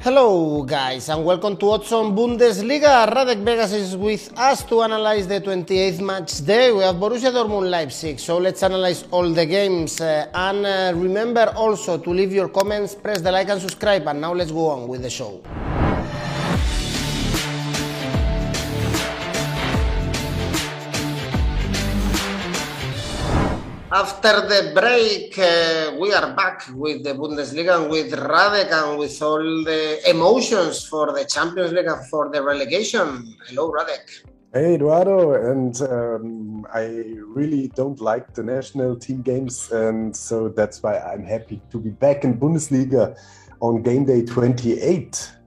Hello, guys, and welcome to Odds-On Bundesliga. Radek Vegas is with us to analyze the 28th match day. We have Borussia Dortmund Leipzig, so let's analyze all the games. Uh, and uh, remember also to leave your comments, press the like and subscribe. And now let's go on with the show. After the break, uh, we are back with the Bundesliga and with Radek and with all the emotions for the Champions League and for the relegation. Hello, Radek. Hey, Eduardo, and um, I really don't like the national team games, and so that's why I'm happy to be back in Bundesliga on game day 28.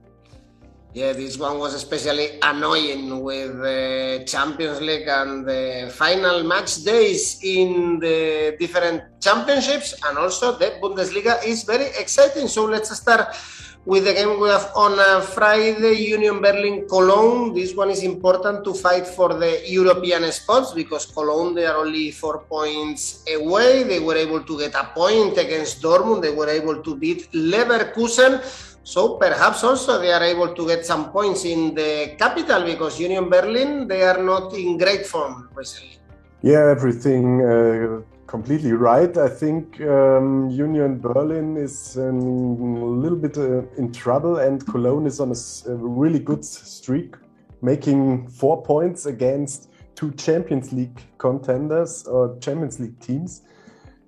Yeah, this one was especially annoying with the Champions League and the final match days in the different championships, and also the Bundesliga is very exciting. So let's start with the game we have on uh, Friday Union Berlin Cologne. This one is important to fight for the European spots because Cologne they are only four points away. They were able to get a point against Dortmund. They were able to beat Leverkusen. So perhaps also they are able to get some points in the capital because Union Berlin they are not in great form recently. Yeah, everything uh, completely right. I think um, Union Berlin is um, a little bit uh, in trouble, and Cologne is on a, a, really good streak, making four points against two Champions League contenders or Champions League teams.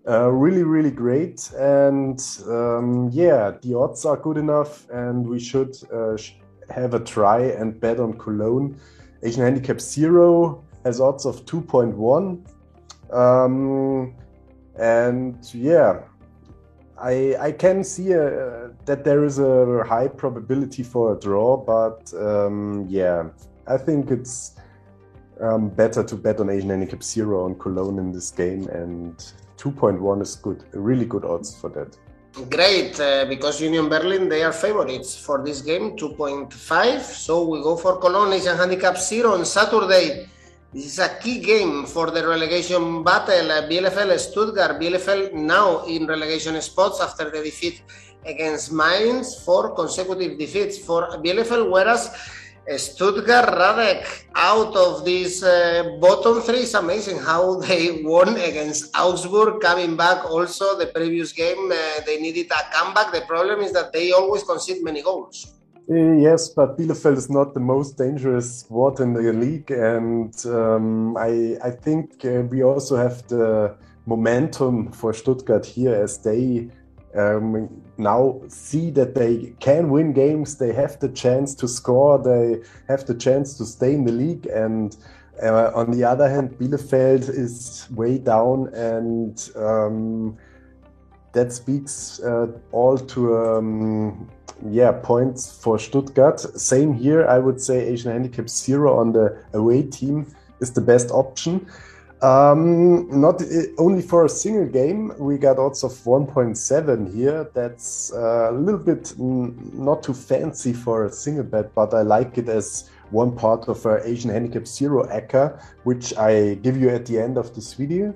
Uh, really, really great. And um, yeah, the odds are good enough, and we should uh, have a try and bet on Cologne. Asian Handicap Zero has odds of 2.1. Um, and yeah, I, I can see uh, that there is a high probability for a draw, but um, yeah, I think it's um, better to bet on Asian Handicap Zero on Cologne in this game and 2.1 is good, really good odds for that. Great, uh, because Union Berlin they are favorites for this game, 2.5. So we go for Cologne Asian Handicap Zero on Saturday. This is a key game for the relegation battle. Uh, Bielefeld Stuttgart, Bielefeld now in relegation spots after the defeat against Mainz, four consecutive defeats for Bielefeld, whereas Stuttgart Radek out of this uh, bottom three is amazing how they won against Augsburg coming back also the previous game uh, they needed a comeback. The problem is that they always concede many goals. Uh, yes but Bielefeld is not the most dangerous squad in the league and um, I, I think uh, we also have the momentum for Stuttgart here as they um, now see that they can win games, they have the chance to score, they have the chance to stay in the league. And uh, on the other hand, Bielefeld is way down, and um, that speaks uh, all to um, yeah points for Stuttgart. Same here, I would say Asian Handicap Zero on the away team is the best option. Um, not only for a single game, we got odds of 1.7 here. That's uh, a little bit not too fancy for a single bet, but I like it as one part of our Asian Handicap Zero ACCA, which I give you at the end of this video.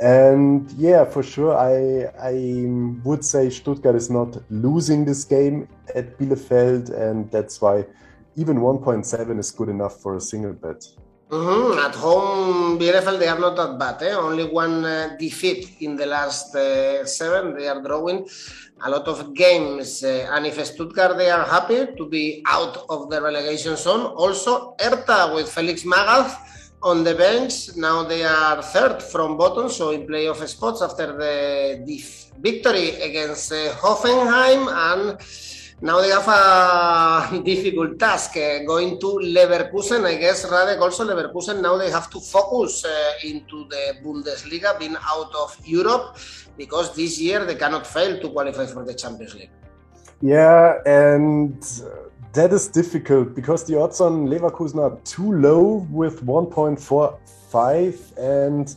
And yeah, for sure, I I would say Stuttgart is not losing this game at Bielefeld, and that's why even 1.7 is good enough for a single bet. Mm-hmm. At home, Bielefeld, they are not that bad. Eh? Only one uh, defeat in the last uh, seven. They are drawing a lot of games. Uh, and if Stuttgart, they are happy to be out of the relegation zone. Also, Hertha with Felix Magath on the bench. Now they are third from bottom, so in playoff spots after the victory against uh, Hoffenheim and now they have a difficult task uh, going to Leverkusen. I guess Radek also Leverkusen now they have to focus uh, into the Bundesliga, being out of Europe, because this year they cannot fail to qualify for the Champions League. Yeah, and that is difficult because the odds on Leverkusen are too low with 1.45 and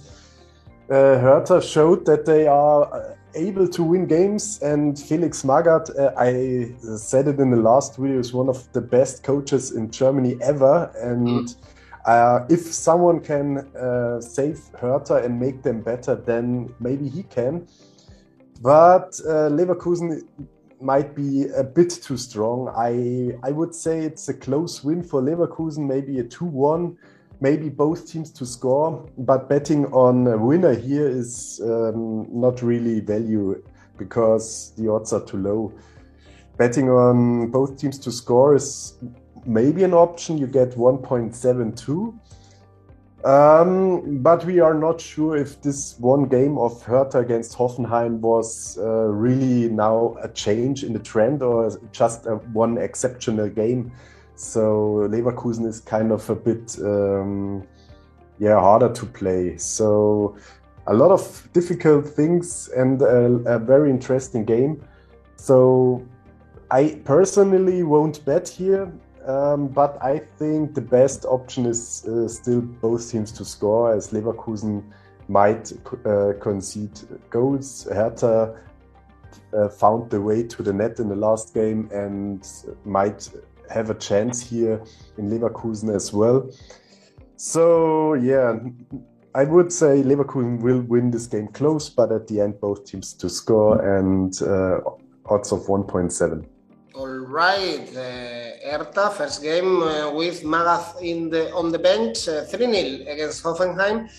uh, Hertha showed that they are able to win games. And Felix Magath, uh, I said it in the last video, is one of the best coaches in Germany ever. And mm. uh, if someone can uh, save Hertha and make them better, then maybe he can. But uh, Leverkusen might be a bit too strong. I I would say it's a close win for Leverkusen, maybe a 2-1, maybe both teams to score. But betting on a winner here is um, not really value because the odds are too low. Betting on both teams to score is maybe an option. You get 1.72 um, but we are not sure if this one game of Hertha against Hoffenheim was uh, really now a change in the trend or just a one exceptional game. So Leverkusen is kind of a bit, um, yeah, harder to play. So a lot of difficult things and a, a very interesting game. So I personally won't bet here. Um, but I think the best option is uh, still both teams to score, as Leverkusen might uh, concede goals. Hertha uh, found the way to the net in the last game and might have a chance here in Leverkusen as well. So, yeah, I would say Leverkusen will win this game close, but at the end, both teams to score and uh, odds of 1.7. All right, uh, Hertha first game uh, with Magath in the on the bench, uh, three uh, 0 against Hoffenheim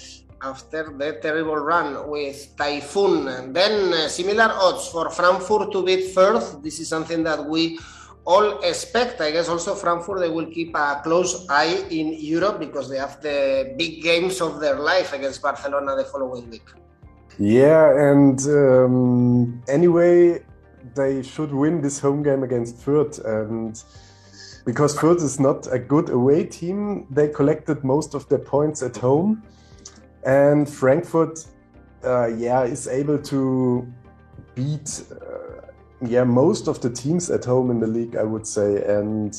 after the terrible run with Tayfun. And then uh, similar odds for Frankfurt to beat Fürth. This is something that we all expect. I guess also Frankfurt they will keep a close eye in Europe because they have the big games of their life against Barcelona the following week. Yeah, and um, anyway, they should win this home game against Fürth. And because Fürth is not a good away team, they collected most of their points at home. And Frankfurt, uh, yeah, is able to beat, uh, yeah, most of the teams at home in the league, I would say. And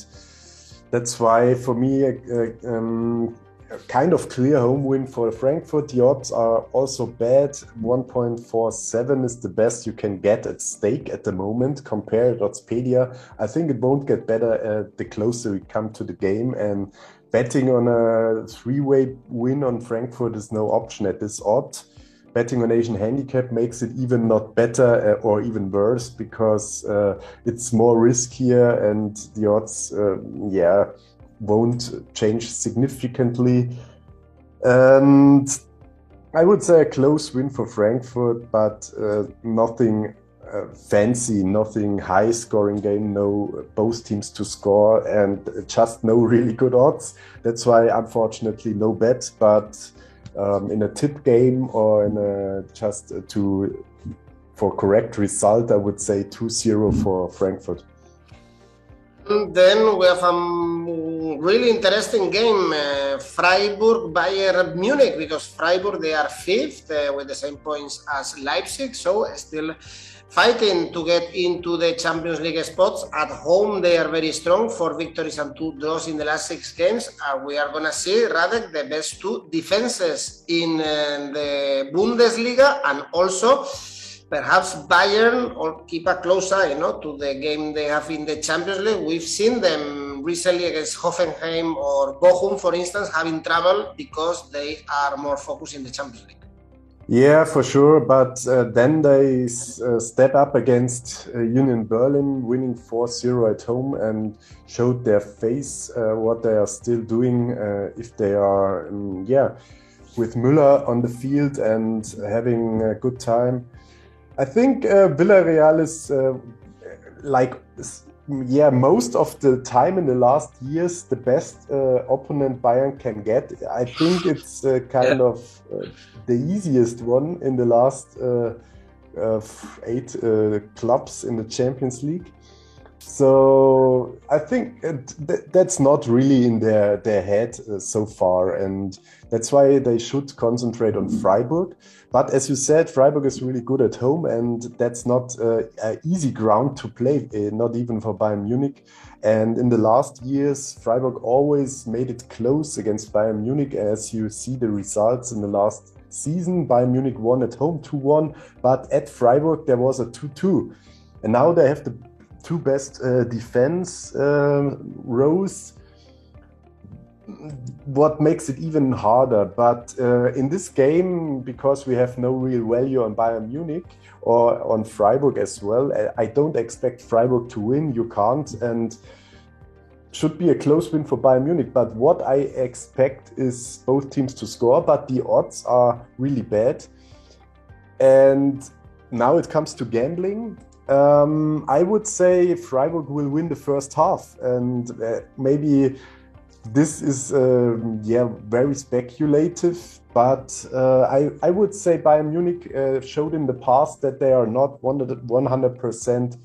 that's why, for me, uh, um, kind of clear home win for Frankfurt. The odds are also bad. 1.47 is the best you can get at stake at the moment. Compare Oddspedia. I think it won't get better uh, the closer we come to the game. And betting on a three-way win on Frankfurt is no option at this odd. Betting on Asian handicap makes it even not better uh, or even worse because uh, it's more riskier and the odds, uh, yeah won't change significantly. And I would say a close win for Frankfurt, but uh, nothing uh, fancy, nothing high scoring game, no both teams to score, and just no really good odds. That's why, unfortunately, no bet. But um, in a tip game or in a just to for correct result, I would say 2 0 for Frankfurt. Then we have a really interesting game, uh, Freiburg Bayern Munich, because Freiburg they are fifth uh, with the same points as Leipzig, so still fighting to get into the Champions League spots. At home they are very strong, four victories and two draws in the last six games. Uh, we are gonna see Radek the best two defenses in uh, the Bundesliga and also perhaps Bayern or keep a close eye you know, to the game they have in the Champions League. We've seen them recently against Hoffenheim or Bochum, for instance, having trouble because they are more focused in the Champions League. Yeah, for sure. But uh, then they uh, step up against uh, Union Berlin, winning 4 0 at home, and showed their face uh, what they are still doing uh, if they are, um, yeah, with Müller on the field and having a good time. I think uh, Villarreal is like yeah most of the time in the last years the best uh, opponent Bayern can get. I think it's uh, kind yeah. of uh, the easiest one in the last uh, eight clubs in the Champions League. So I think th- that's not really in their their head uh, so far, and that's why they should concentrate on Freiburg. But as you said, Freiburg is really good at home, and that's not uh, an easy ground to play, uh, not even for Bayern Munich. And in the last years, Freiburg always made it close against Bayern Munich, as you see the results in the last season. Bayern Munich won at home 2 1, but at Freiburg there was a 2 2. And now they have the two best uh, defense uh, rows. what makes it even harder. But uh, in this game, because we have no real value on Bayern Munich or on Freiburg as well, I don't expect Freiburg to win. You can't, and should be a close win for Bayern Munich. But what I expect is both teams to score, but the odds are really bad. And now it comes to gambling. Um, I would say Freiburg will win the first half, and uh, maybe this is uh, yeah very speculative. But uh, I I would say Bayern Munich uh, showed in the past that they are not 100 percent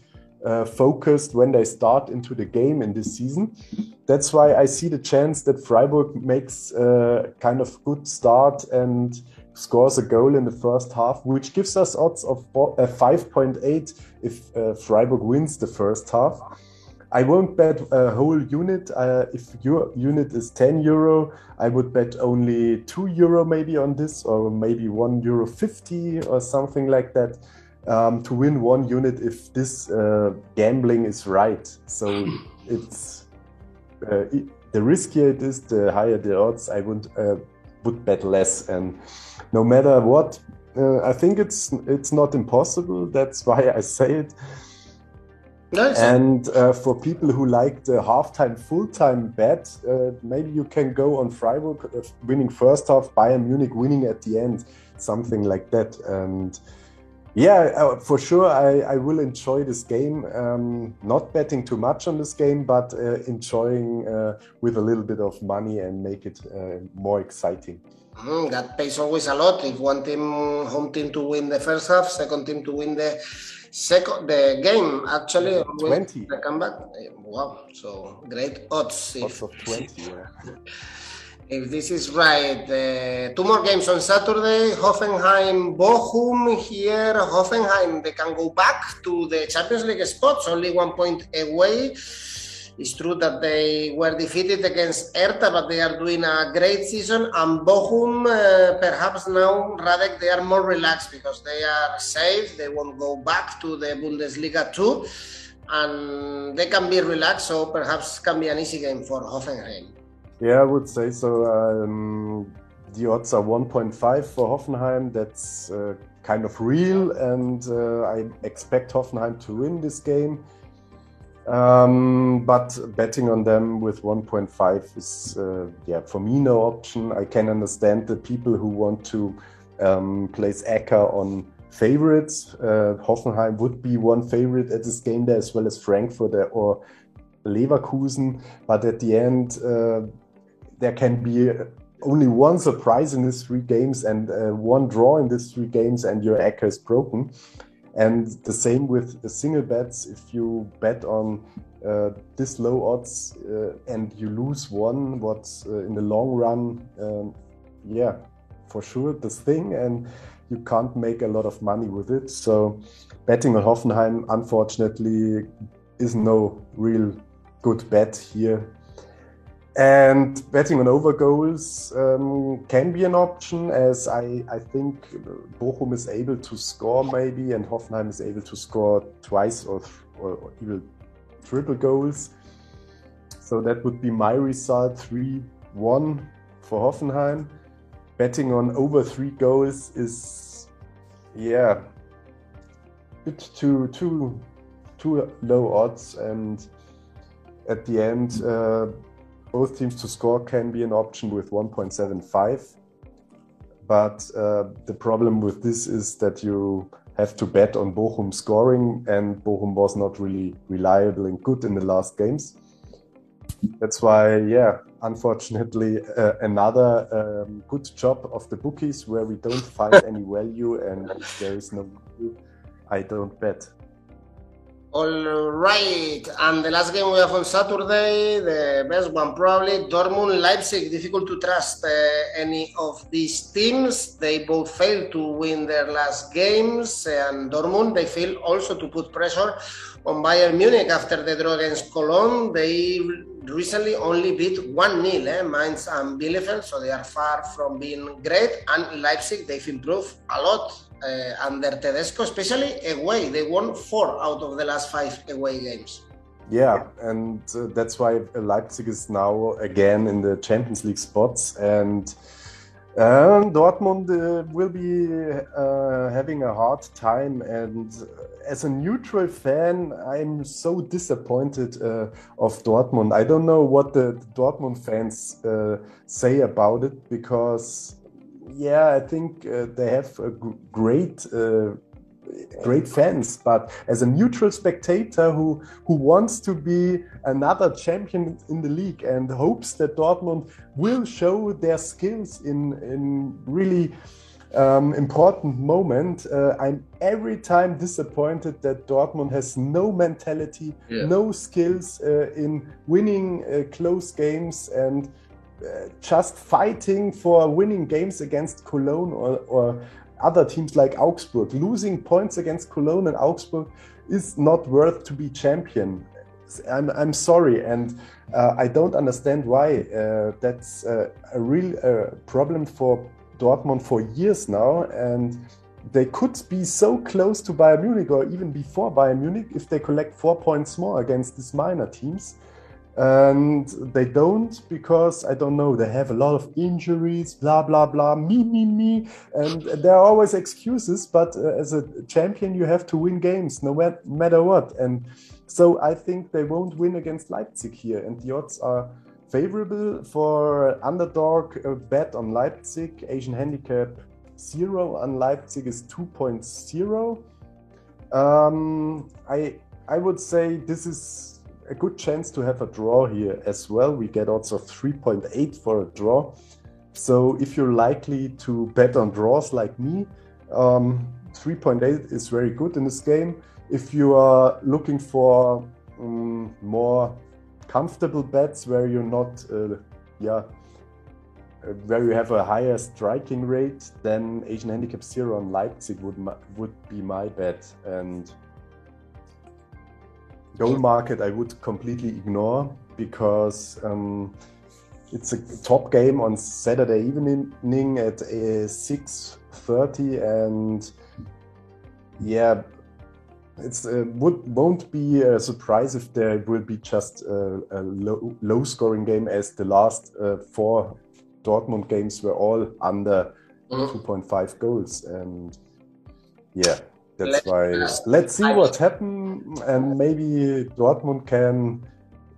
uh, focused when they start into the game in this season. That's why I see the chance that Freiburg makes a kind of good start and scores a goal in the first half, which gives us odds of uh, 5.8 if uh, Freiburg wins the first half. I won't bet a whole unit. Uh, if your unit is 10 euro, I would bet only 2 euro maybe on this, or maybe 1 euro 50 or something like that um, to win one unit if this uh, gambling is right. So it's uh, it, the riskier it is, the higher the odds. I would uh, would bet less, and no matter what, uh, I think it's it's not impossible. That's why I say it. Nice. And uh, for people who like the halftime, full-time bet, uh, maybe you can go on Freiburg winning first half, Bayern Munich winning at the end, something like that, and yeah, uh, for sure, I, I will enjoy this game. Um, not betting too much on this game, but uh, enjoying uh, with a little bit of money and make it uh, more exciting. Mm, that pays always a lot. If one team, home team, to win the first half, second team to win the second the game. Actually, twenty. The comeback. Wow! So great odds. Odds of twenty. Yeah. if this is right. Uh, two more games on Saturday. Hoffenheim, Bochum. Here, Hoffenheim, they can go back to the Champions League spots, only one point away. It's true that they were defeated against Hertha, but they are doing a great season. And Bochum, uh, perhaps now, Radek, they are more relaxed because they are safe. They won't go back to the Bundesliga too. And they can be relaxed, so perhaps can be an easy game for Hoffenheim. Yeah, I would say so. Um, the odds are 1.5 for Hoffenheim. That's uh, kind of real, and uh, I expect Hoffenheim to win this game. Um, but betting on them with 1.5 is, uh, yeah, for me, no option. I can understand the people who want to um, place ACCA on favorites. Uh, Hoffenheim would be one favorite at this game there, as well as Frankfurt or Leverkusen. But at the end, uh, there can be only one surprise in these three games and uh, one draw in these three games, and your ACCA is broken. And the same with the single bets. If you bet on uh, this low odds uh, and you lose one, what's uh, in the long run, um, yeah, for sure, this thing, and you can't make a lot of money with it. So, betting on Hoffenheim, unfortunately, is no real good bet here and betting on over goals um, can be an option, as I, I think Bochum is able to score maybe, and Hoffenheim is able to score twice or, or even triple goals. So that would be my result 3 1 for Hoffenheim. Betting on over three goals is, yeah, bit too, too, too low odds. And at the end, uh, both teams to score can be an option with 1.75. But uh, the problem with this is that you have to bet on Bochum scoring, and Bochum was not really reliable and good in the last games. That's why, yeah, unfortunately, uh, another um, good job of the bookies where we don't find any value and there is no. I don't bet. All right, and the last game we have on Saturday, the best one probably Dortmund Leipzig. Difficult to trust uh, any of these teams. They both failed to win their last games, and Dortmund they fail also to put pressure on Bayern Munich after the draw against Cologne. They recently only beat 1 nil, eh, Mainz and Bielefeld, so they are far from being great. And Leipzig, they've improved a lot uh, under Tedesco, especially away. They won four out of the last five away games. Yeah, and uh, that's why Leipzig is now again in the Champions League spots, and um, Dortmund uh, will be uh, having a hard time. And as a neutral fan, I'm so disappointed uh, of Dortmund. I don't know what the, Dortmund fans uh, say about it because, yeah, I think uh, they have a great great fans, but as a neutral spectator who who wants to be another champion in the league and hopes that Dortmund will show their skills in in really um, important moment. Uh, I'm every time disappointed that Dortmund has no mentality, yeah. no skills uh, in winning uh, close games and. Just fighting for winning games against Cologne or, or other teams like Augsburg. Losing points against Cologne and Augsburg is not worth to be champion. I'm, I'm sorry, and uh, I don't understand why. Uh, that's uh, a real uh, problem for Dortmund for years now, and they could be so close to Bayern Munich or even before Bayern Munich if they collect four points more against these minor teams and they don't because I don't know they have a lot of injuries, blah blah blah, me me me, and there are always excuses. But uh, as a champion, you have to win games no matter what, and so I think they won't win against Leipzig here, and the odds are favorable for underdog uh, bet on Leipzig. Asian handicap zero on Leipzig is 2.0. Um, I I would say this is a good chance to have a draw here as well. We get also 3.8 for a draw. So if you're likely to bet on draws like me, um, 3.8 is very good in this game. If you are looking for um, more comfortable bets where you're not, uh, yeah, uh, where you have a higher striking rate, then Asian Handicap Zero on Leipzig would would be my bet. And goal market I would completely ignore because um, it's a top game on Saturday evening at uh, 6:30 and yeah it's uh, would won't be a surprise if there will be just a, a low, low scoring game as the last uh, four Dortmund games were all under mm. 2.5 goals and yeah that's let's, why let's see what happens, and maybe Dortmund can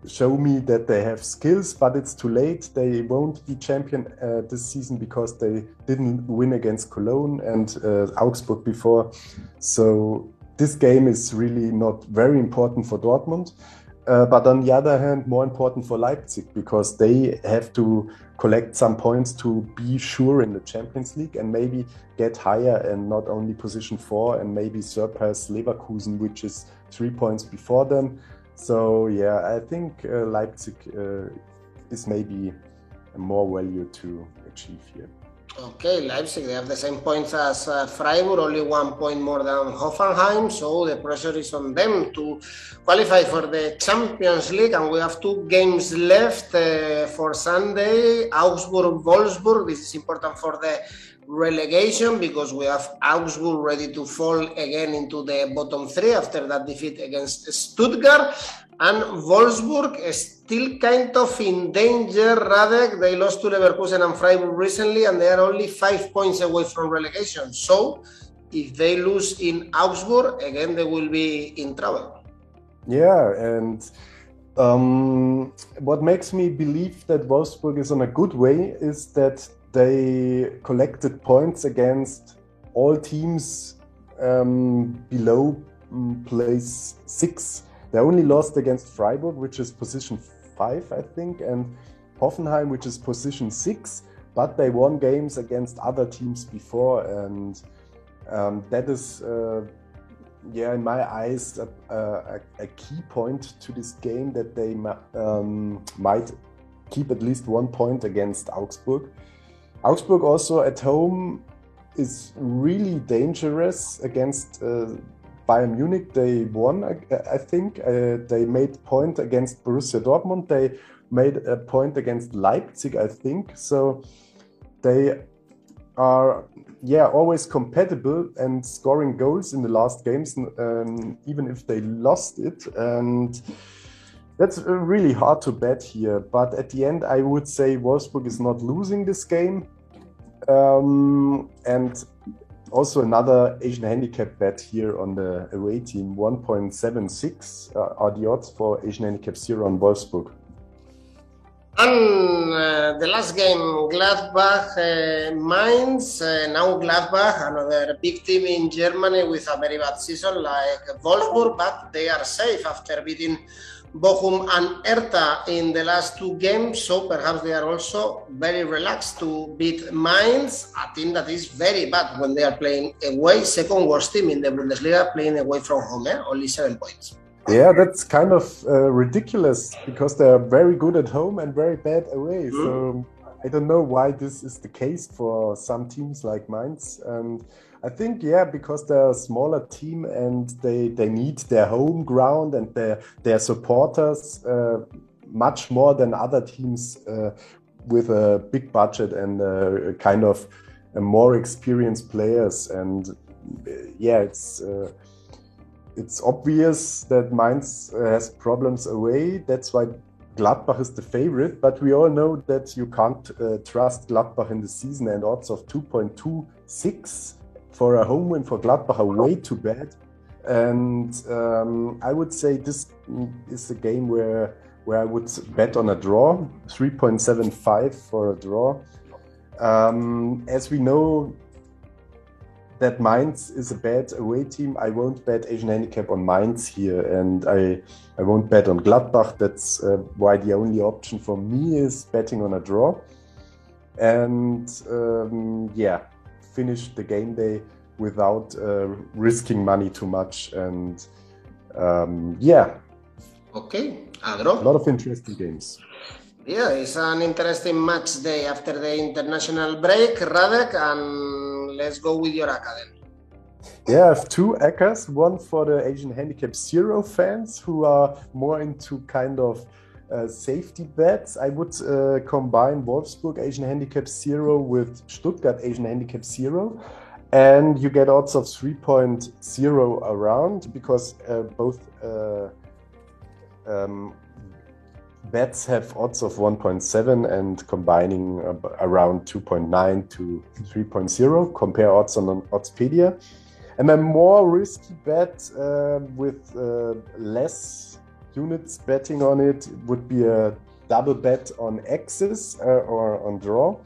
show me that they have skills, but it's too late. They won't be champion uh, this season because they didn't win against Cologne and uh, Augsburg before. So this game is really not very important for Dortmund. Uh, but on the other hand, more important for Leipzig because they have to collect some points to be sure in the Champions League and maybe get higher and not only position four and maybe surpass Leverkusen, which is three points before them. So yeah, I think uh, Leipzig uh, is maybe more value to achieve here. Okay, Leipzig, they have the same points as uh, Freiburg, only one point more than Hoffenheim, so the pressure is on them to qualify for the Champions League, and we have two games left uh, for Sunday, Augsburg-Wolfsburg, this is important for the relegation because we have Augsburg ready to fall again into the bottom three after that defeat against Stuttgart. And Wolfsburg is still kind of in danger. Radek, they lost to Leverkusen and Freiburg recently, and they are only five points away from relegation. So, if they lose in Augsburg, again, they will be in trouble. Yeah, and um, what makes me believe that Wolfsburg is on a good way is that they collected points against all teams um, below um, place six they only lost against Freiburg, which is position five, I think, and Hoffenheim, which is position six. But they won games against other teams before, and um, that is, uh, yeah, in my eyes, a, a, a, key point to this game that they um, might keep at least one point against Augsburg. Augsburg also at home is really dangerous against. Uh, Bayern Munich, they won, I, think. Uh, they made point against Borussia Dortmund. They made a point against Leipzig, I think. So they are, yeah, always compatible and scoring goals in the last games, um, even if they lost it. And That's uh, really hard to bet here, but at the end, I would say Wolfsburg is not losing this game. Um, and also another Asian handicap bet here on the away team 1.76 uh, are the odds for Asian handicap zero on Wolfsburg. And uh, the last game, Gladbach uh, Mainz. Uh, now Gladbach, another big team in Germany with a very bad season like Wolfsburg, but they are safe after beating Bochum and Hertha in the last two games. So perhaps they are also very relaxed to beat Mainz, a team that is very bad when they are playing away. Second worst team in the Bundesliga, playing away from home, eh? only seven points. Yeah, that's kind of uh, ridiculous because they're very good at home and very bad away. Mm. So I don't know why this is the case for some teams like Mainz. And I think, yeah, because they're a smaller team and they, they need their home ground and their, their supporters uh, much more than other teams uh, with a big budget and kind of more experienced players. And uh, yeah, it's uh, it's obvious that Mainz has problems away. That's why Gladbach is the favorite. But we all know that you can't uh, trust Gladbach in the season, and odds of 2.26 for a home win for Gladbach are way too bad. And um, I would say this is a game where where I would bet on a draw, 3.75 for a draw. Um, as we know, that Mainz is a bad away team. I won't bet Asian handicap on Mainz here, and I I won't bet on Gladbach. That's uh, why the only option for me is betting on a draw. And um, yeah, finish the game day without uh, risking money too much. And um, yeah. Okay, a draw. A lot of interesting games. Yeah, it's an interesting match day after the international break, Radek, and let's go with your then. Yeah, I have two ACCAs, one for the Asian Handicap Zero fans who are more into kind of uh, safety bets. I would uh, combine Wolfsburg Asian Handicap Zero with Stuttgart Asian Handicap Zero. And you get odds of 3.0 around because uh, both uh, um, bets have odds of 1.7 and combining around 2.9 to 3.0. Compare odds on Oddspedia. And a more risky bet uh, with uh, less units betting on it would be a double bet on X's uh, or on draw.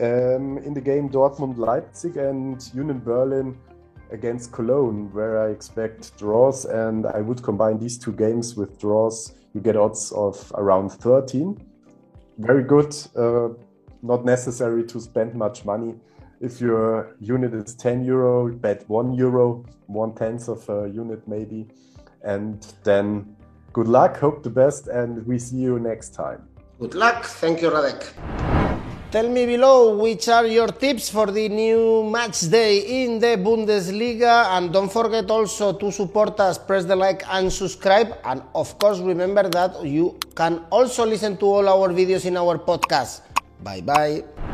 Um, in the game Dortmund Leipzig and Union Berlin against Cologne, where I expect draws, and I would combine these two games with draws you get odds of around 13. Very good, uh, not necessary to spend much money. If your unit is 10 euro, bet 1 euro, one tenth of a unit maybe. And then good luck, hope the best, and we see you next time. Good luck. Thank you, Radek. Tell me below which are your tips for the new match day in the Bundesliga and don't forget also to support us, press the like and subscribe and of course remember that you can also listen to all our videos in our podcast. Bye bye.